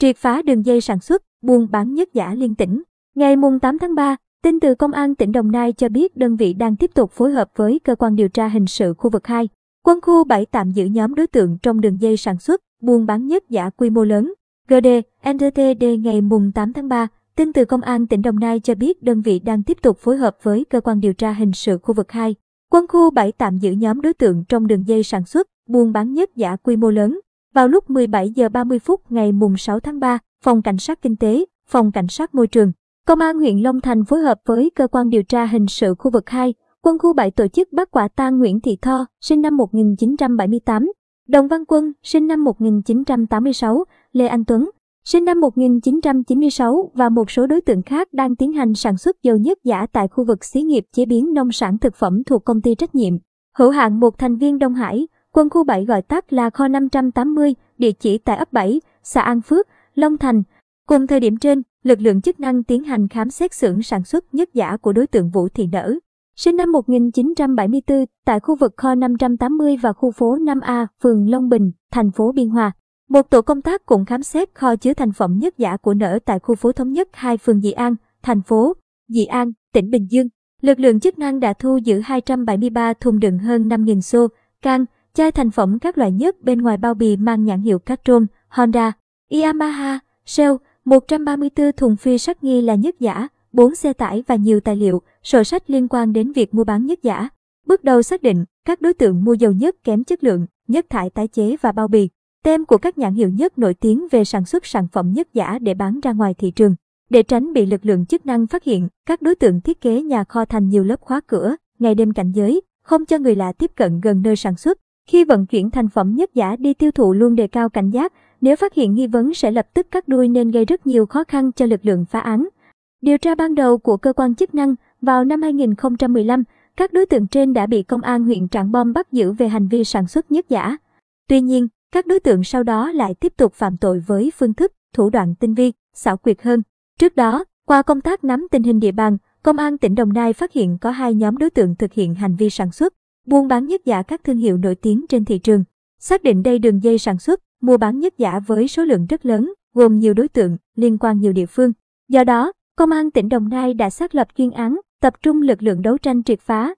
triệt phá đường dây sản xuất, buôn bán nhất giả liên tỉnh. Ngày 8 tháng 3, tin từ Công an tỉnh Đồng Nai cho biết đơn vị đang tiếp tục phối hợp với cơ quan điều tra hình sự khu vực 2. Quân khu 7 tạm giữ nhóm đối tượng trong đường dây sản xuất, buôn bán nhất giả quy mô lớn. GD, NTTD ngày 8 tháng 3, tin từ Công an tỉnh Đồng Nai cho biết đơn vị đang tiếp tục phối hợp với cơ quan điều tra hình sự khu vực 2. Quân khu 7 tạm giữ nhóm đối tượng trong đường dây sản xuất, buôn bán nhất giả quy mô lớn. Vào lúc 17 giờ 30 phút ngày mùng 6 tháng 3, Phòng Cảnh sát Kinh tế, Phòng Cảnh sát Môi trường, Công an huyện Long Thành phối hợp với Cơ quan điều tra hình sự khu vực 2, quân khu 7 tổ chức bắt quả tang Nguyễn Thị Tho, sinh năm 1978, Đồng Văn Quân, sinh năm 1986, Lê Anh Tuấn, sinh năm 1996 và một số đối tượng khác đang tiến hành sản xuất dầu nhất giả tại khu vực xí nghiệp chế biến nông sản thực phẩm thuộc công ty trách nhiệm. Hữu hạn một thành viên Đông Hải, quân khu 7 gọi tắt là kho 580, địa chỉ tại ấp 7, xã An Phước, Long Thành. Cùng thời điểm trên, lực lượng chức năng tiến hành khám xét xưởng sản xuất nhất giả của đối tượng Vũ Thị Nở. Sinh năm 1974 tại khu vực kho 580 và khu phố 5A, phường Long Bình, thành phố Biên Hòa. Một tổ công tác cũng khám xét kho chứa thành phẩm nhất giả của nở tại khu phố Thống Nhất 2 phường Dị An, thành phố Dị An, tỉnh Bình Dương. Lực lượng chức năng đã thu giữ 273 thùng đựng hơn 5.000 xô, can, chai thành phẩm các loại nhất bên ngoài bao bì mang nhãn hiệu Castrol, Honda, Yamaha, Shell, 134 thùng phi sắt nghi là nhất giả, 4 xe tải và nhiều tài liệu, sổ sách liên quan đến việc mua bán nhất giả. Bước đầu xác định, các đối tượng mua dầu nhất kém chất lượng, nhất thải tái chế và bao bì. Tem của các nhãn hiệu nhất nổi tiếng về sản xuất sản phẩm nhất giả để bán ra ngoài thị trường. Để tránh bị lực lượng chức năng phát hiện, các đối tượng thiết kế nhà kho thành nhiều lớp khóa cửa, ngày đêm cảnh giới, không cho người lạ tiếp cận gần nơi sản xuất. Khi vận chuyển thành phẩm nhất giả đi tiêu thụ luôn đề cao cảnh giác, nếu phát hiện nghi vấn sẽ lập tức cắt đuôi nên gây rất nhiều khó khăn cho lực lượng phá án. Điều tra ban đầu của cơ quan chức năng, vào năm 2015, các đối tượng trên đã bị công an huyện Trảng Bom bắt giữ về hành vi sản xuất nhất giả. Tuy nhiên, các đối tượng sau đó lại tiếp tục phạm tội với phương thức, thủ đoạn tinh vi, xảo quyệt hơn. Trước đó, qua công tác nắm tình hình địa bàn, Công an tỉnh Đồng Nai phát hiện có hai nhóm đối tượng thực hiện hành vi sản xuất, buôn bán nhất giả các thương hiệu nổi tiếng trên thị trường. Xác định đây đường dây sản xuất, mua bán nhất giả với số lượng rất lớn, gồm nhiều đối tượng, liên quan nhiều địa phương. Do đó, Công an tỉnh Đồng Nai đã xác lập chuyên án, tập trung lực lượng đấu tranh triệt phá,